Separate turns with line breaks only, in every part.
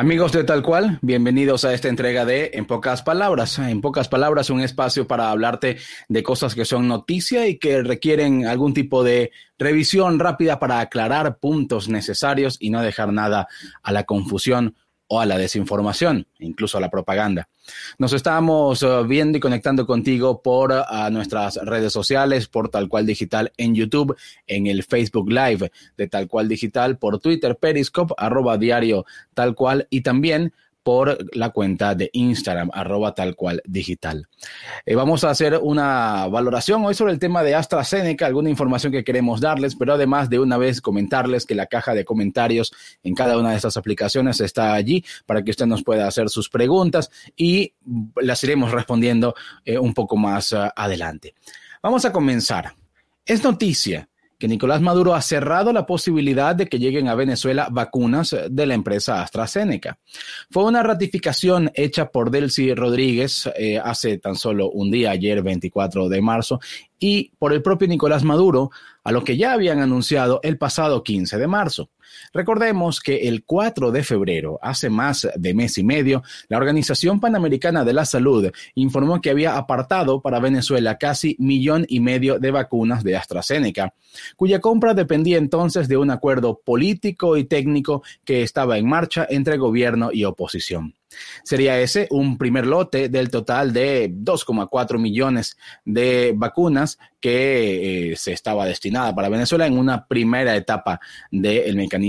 Amigos de Tal Cual, bienvenidos a esta entrega de En pocas palabras. En pocas palabras, un espacio para hablarte de cosas que son noticia y que requieren algún tipo de revisión rápida para aclarar puntos necesarios y no dejar nada a la confusión o a la desinformación, incluso a la propaganda. Nos estamos eh, viendo y conectando contigo por eh, nuestras redes sociales, por Tal Cual Digital en YouTube, en el Facebook Live de Tal Cual Digital, por Twitter, Periscope, arroba diario Tal Cual y también por la cuenta de Instagram, arroba tal cual digital. Eh, vamos a hacer una valoración hoy sobre el tema de AstraZeneca, alguna información que queremos darles, pero además de una vez comentarles que la caja de comentarios en cada una de estas aplicaciones está allí para que usted nos pueda hacer sus preguntas y las iremos respondiendo eh, un poco más uh, adelante. Vamos a comenzar. Es noticia que Nicolás Maduro ha cerrado la posibilidad de que lleguen a Venezuela vacunas de la empresa AstraZeneca. Fue una ratificación hecha por Delcy Rodríguez eh, hace tan solo un día, ayer 24 de marzo, y por el propio Nicolás Maduro, a lo que ya habían anunciado el pasado 15 de marzo. Recordemos que el 4 de febrero, hace más de mes y medio, la Organización Panamericana de la Salud informó que había apartado para Venezuela casi millón y medio de vacunas de AstraZeneca, cuya compra dependía entonces de un acuerdo político y técnico que estaba en marcha entre gobierno y oposición. Sería ese un primer lote del total de 2,4 millones de vacunas que eh, se estaba destinada para Venezuela en una primera etapa del mecanismo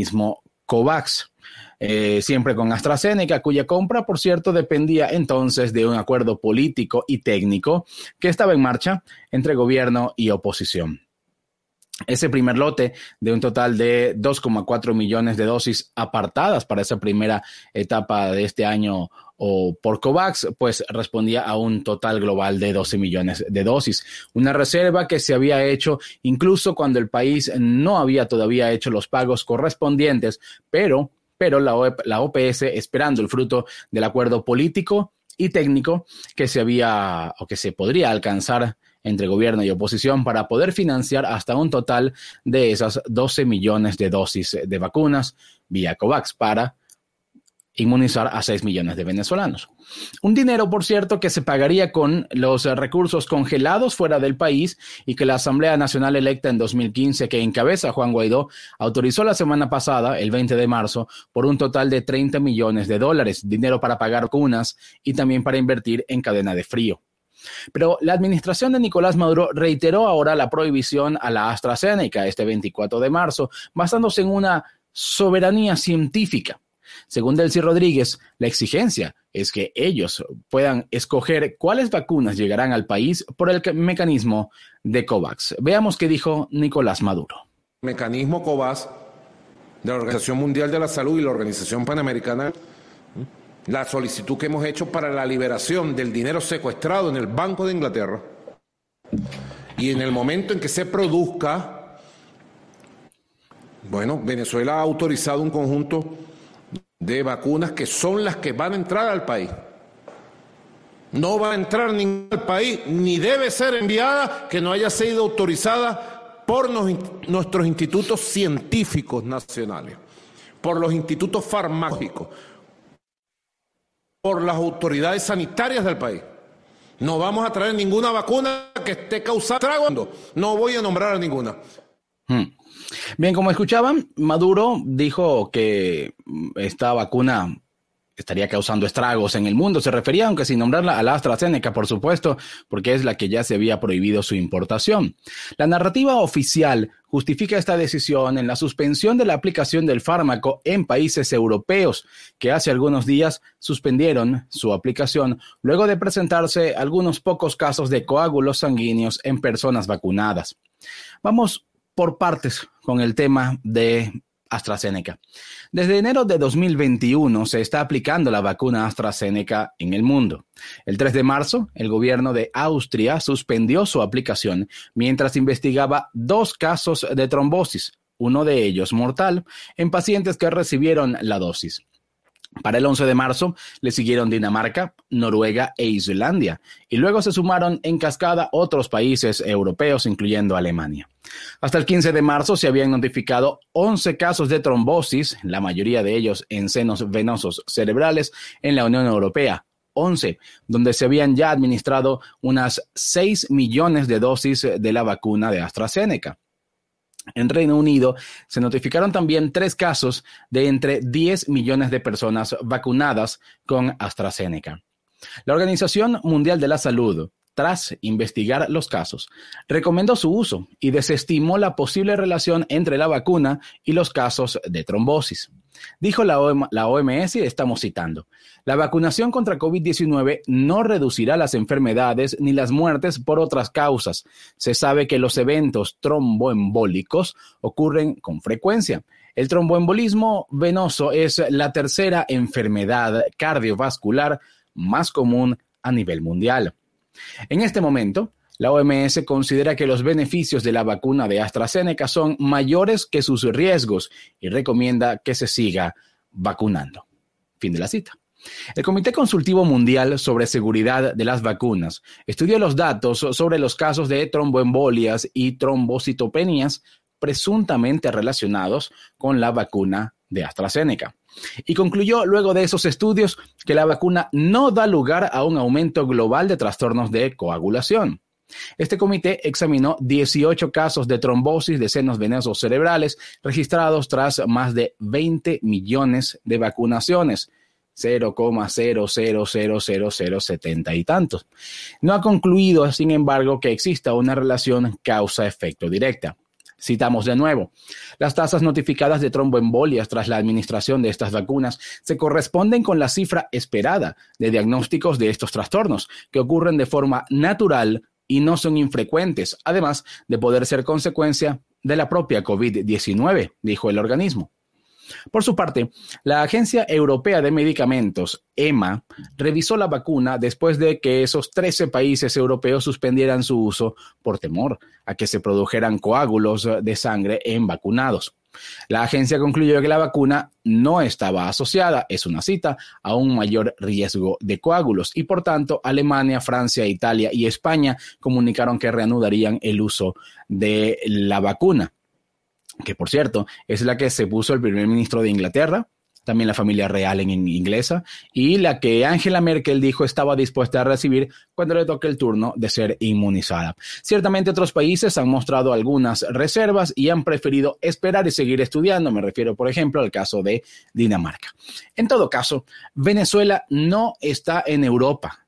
COVAX. Eh, siempre con AstraZeneca, cuya compra, por cierto, dependía entonces de un acuerdo político y técnico que estaba en marcha entre gobierno y oposición. Ese primer lote de un total de 2,4 millones de dosis apartadas para esa primera etapa de este año o por COVAX, pues respondía a un total global de 12 millones de dosis. Una reserva que se había hecho incluso cuando el país no había todavía hecho los pagos correspondientes, pero, pero la, la OPS, esperando el fruto del acuerdo político y técnico que se había o que se podría alcanzar entre gobierno y oposición para poder financiar hasta un total de esas 12 millones de dosis de vacunas vía COVAX para inmunizar a 6 millones de venezolanos. Un dinero, por cierto, que se pagaría con los recursos congelados fuera del país y que la Asamblea Nacional electa en 2015, que encabeza Juan Guaidó, autorizó la semana pasada, el 20 de marzo, por un total de 30 millones de dólares, dinero para pagar vacunas y también para invertir en cadena de frío. Pero la administración de Nicolás Maduro reiteró ahora la prohibición a la AstraZeneca este 24 de marzo, basándose en una soberanía científica. Según Delcy Rodríguez, la exigencia es que ellos puedan escoger cuáles vacunas llegarán al país por el mecanismo de COVAX. Veamos qué dijo Nicolás Maduro.
Mecanismo COVAX de la Organización Mundial de la Salud y la Organización Panamericana la solicitud que hemos hecho para la liberación del dinero secuestrado en el Banco de Inglaterra y en el momento en que se produzca, bueno, Venezuela ha autorizado un conjunto de vacunas que son las que van a entrar al país. No va a entrar ningún país, ni debe ser enviada que no haya sido autorizada por nuestros institutos científicos nacionales, por los institutos farmacéuticos, por las autoridades sanitarias del país. No vamos a traer ninguna vacuna que esté causando. No voy a nombrar a ninguna.
Hmm. Bien, como escuchaban, Maduro dijo que esta vacuna estaría causando estragos en el mundo. Se refería, aunque sin nombrarla, a la AstraZeneca, por supuesto, porque es la que ya se había prohibido su importación. La narrativa oficial justifica esta decisión en la suspensión de la aplicación del fármaco en países europeos, que hace algunos días suspendieron su aplicación luego de presentarse algunos pocos casos de coágulos sanguíneos en personas vacunadas. Vamos por partes con el tema de AstraZeneca. Desde enero de 2021 se está aplicando la vacuna AstraZeneca en el mundo. El 3 de marzo, el gobierno de Austria suspendió su aplicación mientras investigaba dos casos de trombosis, uno de ellos mortal, en pacientes que recibieron la dosis. Para el 11 de marzo le siguieron Dinamarca, Noruega e Islandia, y luego se sumaron en cascada otros países europeos, incluyendo Alemania. Hasta el 15 de marzo se habían notificado 11 casos de trombosis, la mayoría de ellos en senos venosos cerebrales, en la Unión Europea. 11, donde se habían ya administrado unas 6 millones de dosis de la vacuna de AstraZeneca. En Reino Unido se notificaron también tres casos de entre 10 millones de personas vacunadas con AstraZeneca. La Organización Mundial de la Salud, tras investigar los casos, recomendó su uso y desestimó la posible relación entre la vacuna y los casos de trombosis. Dijo la, OMS, y estamos citando, la vacunación contra COVID-19 no reducirá las enfermedades ni las muertes por otras causas. Se sabe que los eventos tromboembólicos ocurren con frecuencia. El tromboembolismo venoso es la tercera enfermedad cardiovascular más común a nivel mundial. En este momento, la OMS considera que los beneficios de la vacuna de AstraZeneca son mayores que sus riesgos y recomienda que se siga vacunando. Fin de la cita. El Comité Consultivo Mundial sobre Seguridad de las Vacunas estudió los datos sobre los casos de tromboembolias y trombocitopenias presuntamente relacionados con la vacuna de AstraZeneca. Y concluyó luego de esos estudios que la vacuna no da lugar a un aumento global de trastornos de coagulación. Este comité examinó 18 casos de trombosis de senos venosos cerebrales registrados tras más de 20 millones de vacunaciones. 0,000070 y tantos. No ha concluido, sin embargo, que exista una relación causa-efecto directa. Citamos de nuevo, las tasas notificadas de tromboembolias tras la administración de estas vacunas se corresponden con la cifra esperada de diagnósticos de estos trastornos, que ocurren de forma natural y no son infrecuentes, además de poder ser consecuencia de la propia COVID-19, dijo el organismo. Por su parte, la Agencia Europea de Medicamentos, EMA, revisó la vacuna después de que esos 13 países europeos suspendieran su uso por temor a que se produjeran coágulos de sangre en vacunados. La agencia concluyó que la vacuna no estaba asociada, es una cita, a un mayor riesgo de coágulos y por tanto Alemania, Francia, Italia y España comunicaron que reanudarían el uso de la vacuna, que por cierto es la que se puso el primer ministro de Inglaterra, también la familia real en inglesa, y la que Angela Merkel dijo estaba dispuesta a recibir cuando le toque el turno de ser inmunizada. Ciertamente otros países han mostrado algunas reservas y han preferido esperar y seguir estudiando. Me refiero, por ejemplo, al caso de Dinamarca. En todo caso, Venezuela no está en Europa.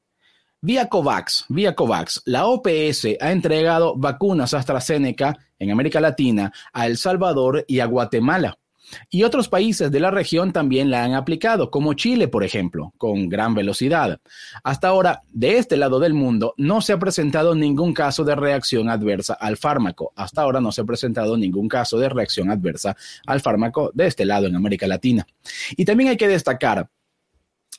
Vía COVAX, vía COVAX, la OPS ha entregado vacunas AstraZeneca en América Latina a El Salvador y a Guatemala. Y otros países de la región también la han aplicado, como Chile, por ejemplo, con gran velocidad. Hasta ahora, de este lado del mundo, no se ha presentado ningún caso de reacción adversa al fármaco. Hasta ahora no se ha presentado ningún caso de reacción adversa al fármaco de este lado en América Latina. Y también hay que destacar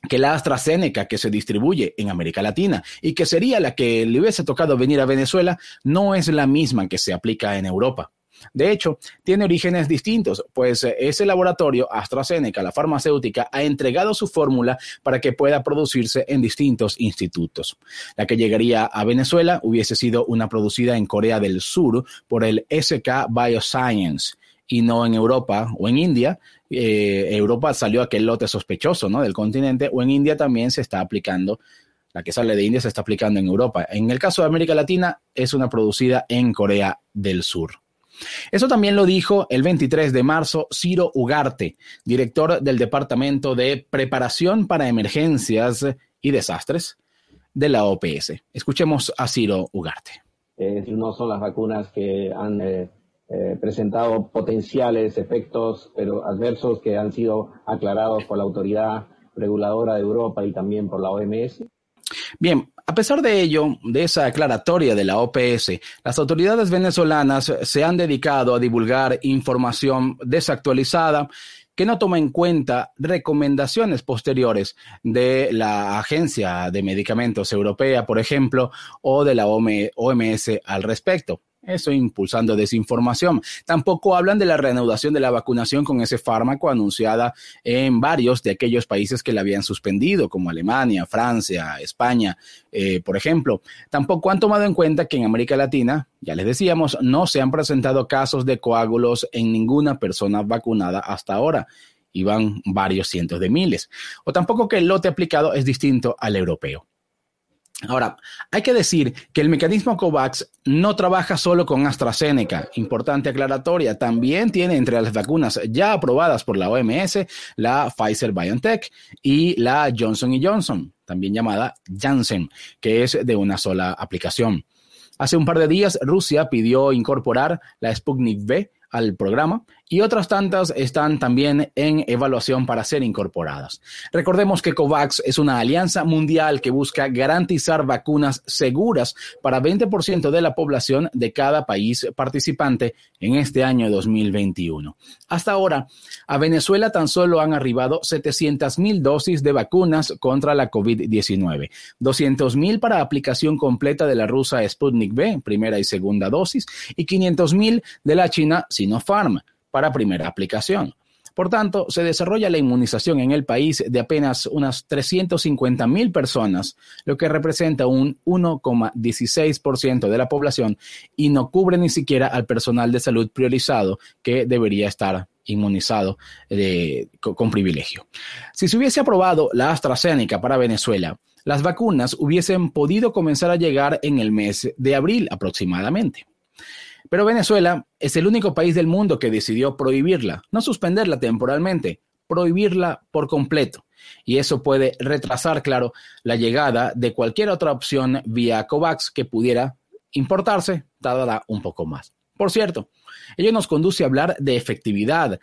que la AstraZeneca que se distribuye en América Latina y que sería la que le hubiese tocado venir a Venezuela, no es la misma que se aplica en Europa. De hecho, tiene orígenes distintos, pues eh, ese laboratorio, AstraZeneca, la farmacéutica, ha entregado su fórmula para que pueda producirse en distintos institutos. La que llegaría a Venezuela hubiese sido una producida en Corea del Sur por el SK Bioscience y no en Europa o en India. Eh, Europa salió aquel lote sospechoso ¿no? del continente o en India también se está aplicando la que sale de India se está aplicando en Europa. En el caso de América Latina, es una producida en Corea del Sur. Eso también lo dijo el 23 de marzo Ciro Ugarte, director del Departamento de Preparación para Emergencias y Desastres de la OPS. Escuchemos a Ciro Ugarte.
Eh, no son las vacunas que han eh, eh, presentado potenciales efectos pero adversos que han sido aclarados por la autoridad reguladora de Europa y también por la OMS.
Bien, a pesar de ello, de esa aclaratoria de la OPS, las autoridades venezolanas se han dedicado a divulgar información desactualizada que no toma en cuenta recomendaciones posteriores de la Agencia de Medicamentos Europea, por ejemplo, o de la OMS al respecto. Eso impulsando desinformación. Tampoco hablan de la reanudación de la vacunación con ese fármaco anunciada en varios de aquellos países que la habían suspendido, como Alemania, Francia, España, eh, por ejemplo. Tampoco han tomado en cuenta que en América Latina, ya les decíamos, no se han presentado casos de coágulos en ninguna persona vacunada hasta ahora. Iban varios cientos de miles. O tampoco que el lote aplicado es distinto al europeo. Ahora, hay que decir que el mecanismo COVAX no trabaja solo con AstraZeneca, importante aclaratoria, también tiene entre las vacunas ya aprobadas por la OMS la Pfizer BioNTech y la Johnson Johnson, también llamada Janssen, que es de una sola aplicación. Hace un par de días Rusia pidió incorporar la Sputnik V al programa y otras tantas están también en evaluación para ser incorporadas. Recordemos que COVAX es una alianza mundial que busca garantizar vacunas seguras para 20% de la población de cada país participante en este año 2021. Hasta ahora, a Venezuela tan solo han arribado 700 mil dosis de vacunas contra la COVID-19, 200 mil para aplicación completa de la rusa Sputnik V, primera y segunda dosis, y 500 mil de la china Sinopharm para primera aplicación. Por tanto, se desarrolla la inmunización en el país de apenas unas 350 mil personas, lo que representa un 1,16% de la población y no cubre ni siquiera al personal de salud priorizado que debería estar inmunizado eh, con privilegio. Si se hubiese aprobado la AstraZeneca para Venezuela, las vacunas hubiesen podido comenzar a llegar en el mes de abril aproximadamente. Pero Venezuela es el único país del mundo que decidió prohibirla, no suspenderla temporalmente, prohibirla por completo. Y eso puede retrasar, claro, la llegada de cualquier otra opción vía COVAX que pudiera importarse, dada un poco más. Por cierto, ello nos conduce a hablar de efectividad,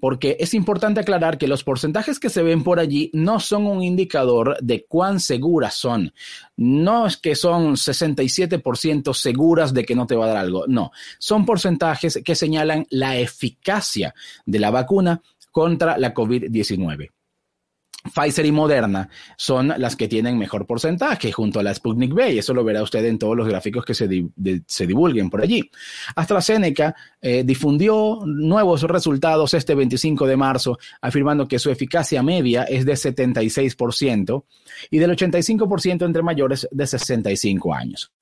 porque es importante aclarar que los porcentajes que se ven por allí no son un indicador de cuán seguras son. No es que son 67% seguras de que no te va a dar algo, no, son porcentajes que señalan la eficacia de la vacuna contra la COVID-19. Pfizer y Moderna son las que tienen mejor porcentaje junto a la Sputnik V, y eso lo verá usted en todos los gráficos que se, divulguen por allí. AstraZeneca eh, difundió nuevos resultados este 25 de marzo, afirmando que su eficacia media es de 76% y del 85% entre mayores de 65 años.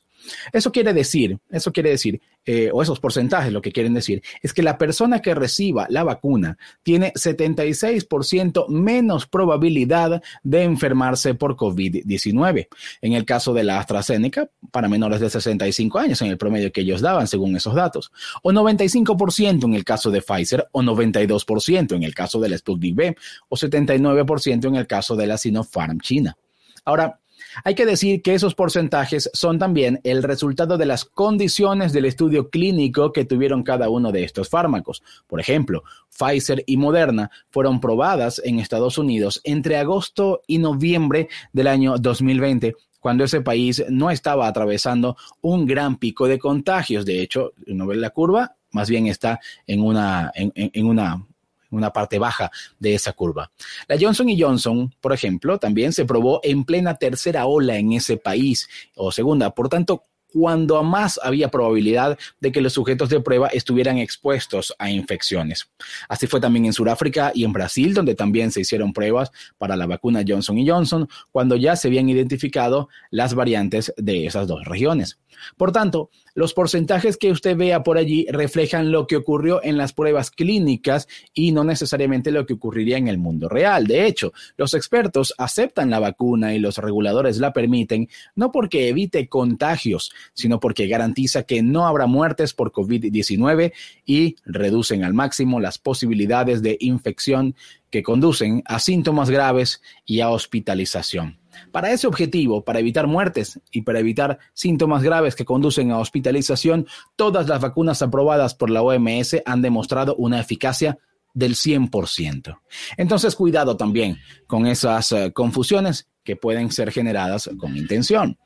Eso quiere decir, eso quiere decir, eh, o esos porcentajes lo que quieren decir, es que la persona que reciba la vacuna tiene 76% menos probabilidad de enfermarse por COVID-19. En el caso de la AstraZeneca, para menores de 65 años, en el promedio que ellos daban según esos datos, o 95% en el caso de Pfizer, o 92% en el caso de la Sputnik V, o 79% en el caso de la Sinopharm China. Ahora, hay que decir que esos porcentajes son también el resultado de las condiciones del estudio clínico que tuvieron cada uno de estos fármacos. Por ejemplo, Pfizer y Moderna fueron probadas en Estados Unidos entre agosto y noviembre del año 2020 cuando ese país no estaba atravesando un gran pico de contagios. De hecho, uno ve la curva, más bien está en una, en una una parte baja de esa curva. La Johnson Johnson, por ejemplo, también se probó en plena tercera ola en ese país o segunda. Por tanto, cuando más había probabilidad de que los sujetos de prueba estuvieran expuestos a infecciones. Así fue también en Sudáfrica y en Brasil, donde también se hicieron pruebas para la vacuna Johnson Johnson, cuando ya se habían identificado las variantes de esas dos regiones. Por tanto, los porcentajes que usted vea por allí reflejan lo que ocurrió en las pruebas clínicas y no necesariamente lo que ocurriría en el mundo real. De hecho, los expertos aceptan la vacuna y los reguladores la permiten no porque evite contagios, sino porque garantiza que no habrá muertes por COVID-19 y reducen al máximo las posibilidades de infección que conducen a síntomas graves y a hospitalización. Para ese objetivo, para evitar muertes y para evitar síntomas graves que conducen a hospitalización, todas las vacunas aprobadas por la OMS han demostrado una eficacia del 100%. Entonces, cuidado también con esas uh, confusiones que pueden ser generadas con intención.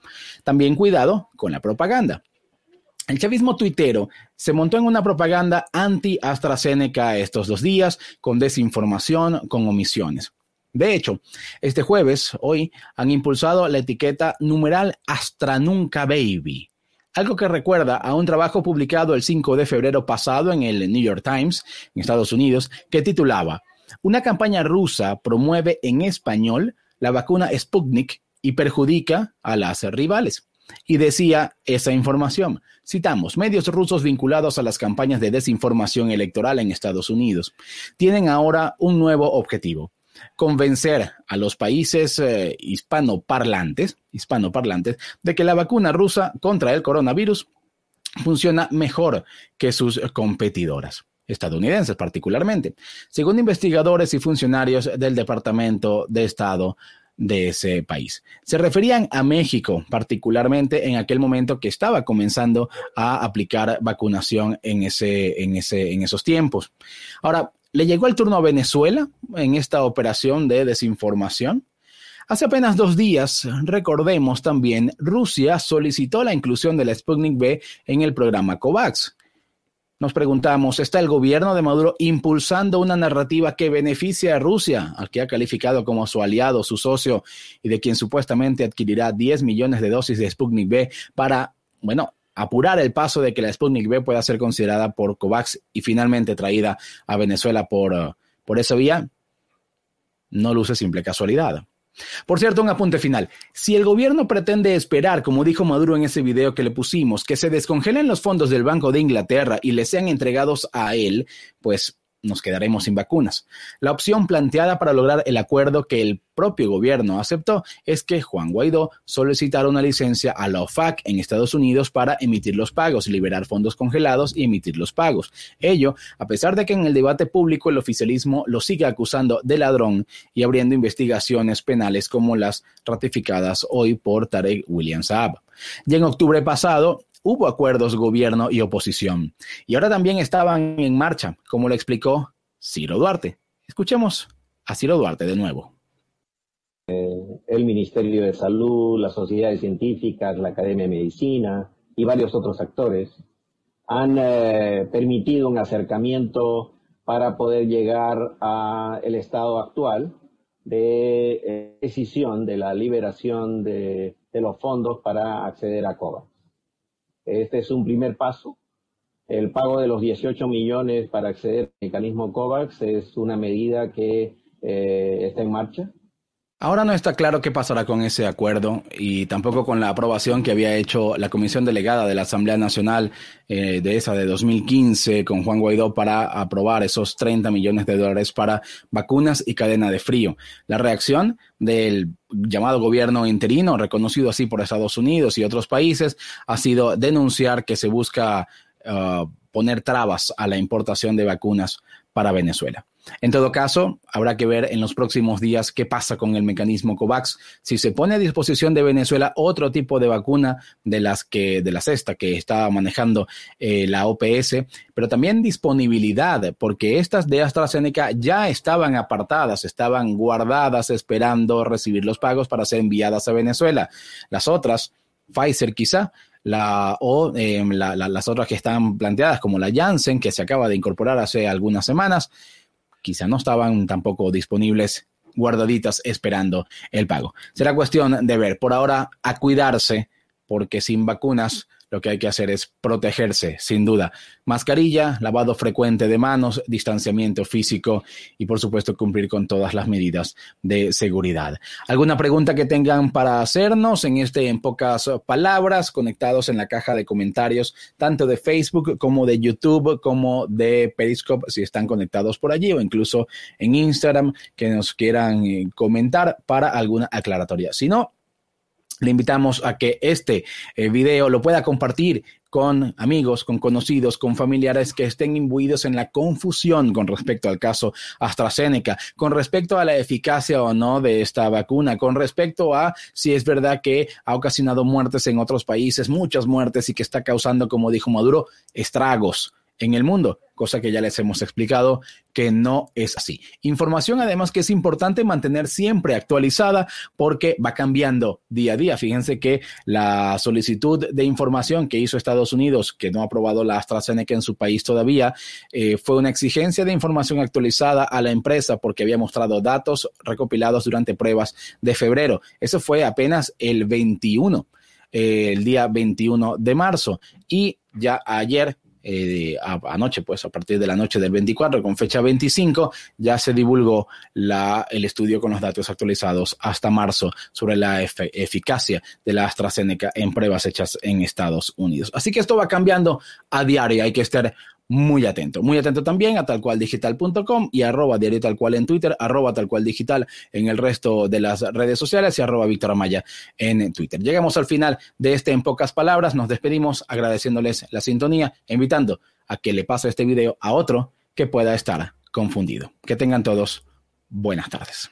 También cuidado con la propaganda. El chavismo tuitero se montó en una propaganda anti-AstraZeneca estos dos días, con desinformación, con omisiones. De hecho, este jueves, hoy, han impulsado la etiqueta numeral Astra Nunca Baby, algo que recuerda a un trabajo publicado el 5 de febrero pasado en el New York Times, en Estados Unidos, que titulaba Una campaña rusa promueve en español la vacuna Sputnik y perjudica a las rivales. Y decía esa información. Citamos, medios rusos vinculados a las campañas de desinformación electoral en Estados Unidos tienen ahora un nuevo objetivo convencer a los países eh, hispanoparlantes, hispanoparlantes de que la vacuna rusa contra el coronavirus funciona mejor que sus competidoras estadounidenses particularmente, según investigadores y funcionarios del Departamento de Estado de ese país. Se referían a México, particularmente en aquel momento que estaba comenzando a aplicar vacunación en, ese, en, ese, en esos tiempos. Ahora, ¿Le llegó el turno a Venezuela en esta operación de desinformación? Hace apenas dos días, recordemos también, Rusia solicitó la inclusión de la Sputnik B en el programa COVAX. Nos preguntamos, ¿está el gobierno de Maduro impulsando una narrativa que beneficia a Rusia, al que ha calificado como su aliado, su socio, y de quien supuestamente adquirirá 10 millones de dosis de Sputnik B para, bueno, apurar el paso de que la Sputnik B pueda ser considerada por COVAX y finalmente traída a Venezuela por, uh, por esa vía, no luce simple casualidad. Por cierto, un apunte final. Si el gobierno pretende esperar, como dijo Maduro en ese video que le pusimos, que se descongelen los fondos del Banco de Inglaterra y le sean entregados a él, pues nos quedaremos sin vacunas. La opción planteada para lograr el acuerdo que el propio gobierno aceptó es que Juan Guaidó solicitara una licencia a la OFAC en Estados Unidos para emitir los pagos, liberar fondos congelados y emitir los pagos. Ello, a pesar de que en el debate público el oficialismo lo sigue acusando de ladrón y abriendo investigaciones penales como las ratificadas hoy por Tarek William Saab. Y en octubre pasado, hubo acuerdos gobierno y oposición. Y ahora también estaban en marcha, como lo explicó Ciro Duarte. Escuchemos a Ciro Duarte de nuevo.
Eh, el Ministerio de Salud, las sociedades científicas, la Academia de Medicina y varios otros actores han eh, permitido un acercamiento para poder llegar al estado actual de eh, decisión de la liberación de, los fondos para acceder a COVAX. Este es un primer paso. El pago de los 18 millones para acceder al mecanismo COVAX es una medida que eh, está en marcha.
Ahora no está claro qué pasará con ese acuerdo y tampoco con la aprobación que había hecho la Comisión Delegada de la Asamblea Nacional eh, de esa de 2015 con Juan Guaidó para aprobar esos 30 millones de dólares para vacunas y cadena de frío. La reacción del llamado gobierno interino, reconocido así por Estados Unidos y otros países, ha sido denunciar que se busca uh, poner trabas a la importación de vacunas para Venezuela. En todo caso, habrá que ver en los próximos días qué pasa con el mecanismo COVAX, si se pone a disposición de Venezuela otro tipo de vacuna de las que de la cesta que está manejando eh, la OPS, pero también disponibilidad, porque estas de AstraZeneca ya estaban apartadas, estaban guardadas esperando recibir los pagos para ser enviadas a Venezuela. Las otras, Pfizer quizá, la, o em, las otras que están planteadas como la Janssen, que se acaba de incorporar hace algunas semanas, quizá no estaban tampoco disponibles guardaditas esperando el pago. Será cuestión de ver. Por ahora, a cuidarse porque sin vacunas lo que hay que hacer es protegerse, sin duda. Mascarilla, lavado frecuente de manos, distanciamiento físico y por supuesto cumplir con todas las medidas de seguridad. ¿Alguna pregunta que tengan para hacernos en este en pocas palabras conectados en la caja de comentarios tanto de Facebook como de YouTube como de Periscope si están conectados por allí o incluso en Instagram que nos quieran eh, comentar para alguna aclaratoria. Si no, le invitamos a que este eh, video lo pueda compartir con amigos, con conocidos, con familiares que estén imbuidos en la confusión con respecto al caso AstraZeneca, con respecto a la eficacia o no de esta vacuna, con respecto a si es verdad que ha ocasionado muertes en otros países, muchas muertes y que está causando, como dijo Maduro, estragos en el mundo, cosa que ya les hemos explicado que no es así. Información además que es importante mantener siempre actualizada porque va cambiando día a día. Fíjense que la solicitud de información que hizo Estados Unidos, que no ha aprobado la AstraZeneca en su país todavía, eh, fue una exigencia de información actualizada a la empresa porque había mostrado datos recopilados durante pruebas de febrero. Eso fue apenas el 21 eh, el día 21 de marzo. Y ya ayer eh, anoche, pues a partir de la noche del 24 con fecha 25, ya se divulgó la, el estudio con los datos actualizados hasta marzo sobre la eficacia de la AstraZeneca en pruebas hechas en Estados Unidos. Así que esto va cambiando a diario, hay que estar muy atento. Muy atento también a talcualdigital.com y arroba diario tal cual en Twitter, arroba tal cual digital en el resto de las redes sociales y arroba Víctor Amaya en Twitter. Llegamos al final de este En Pocas Palabras. Nos despedimos agradeciéndoles la sintonía, invitando a que le pase este video a otro que pueda estar confundido. Que tengan todos buenas tardes.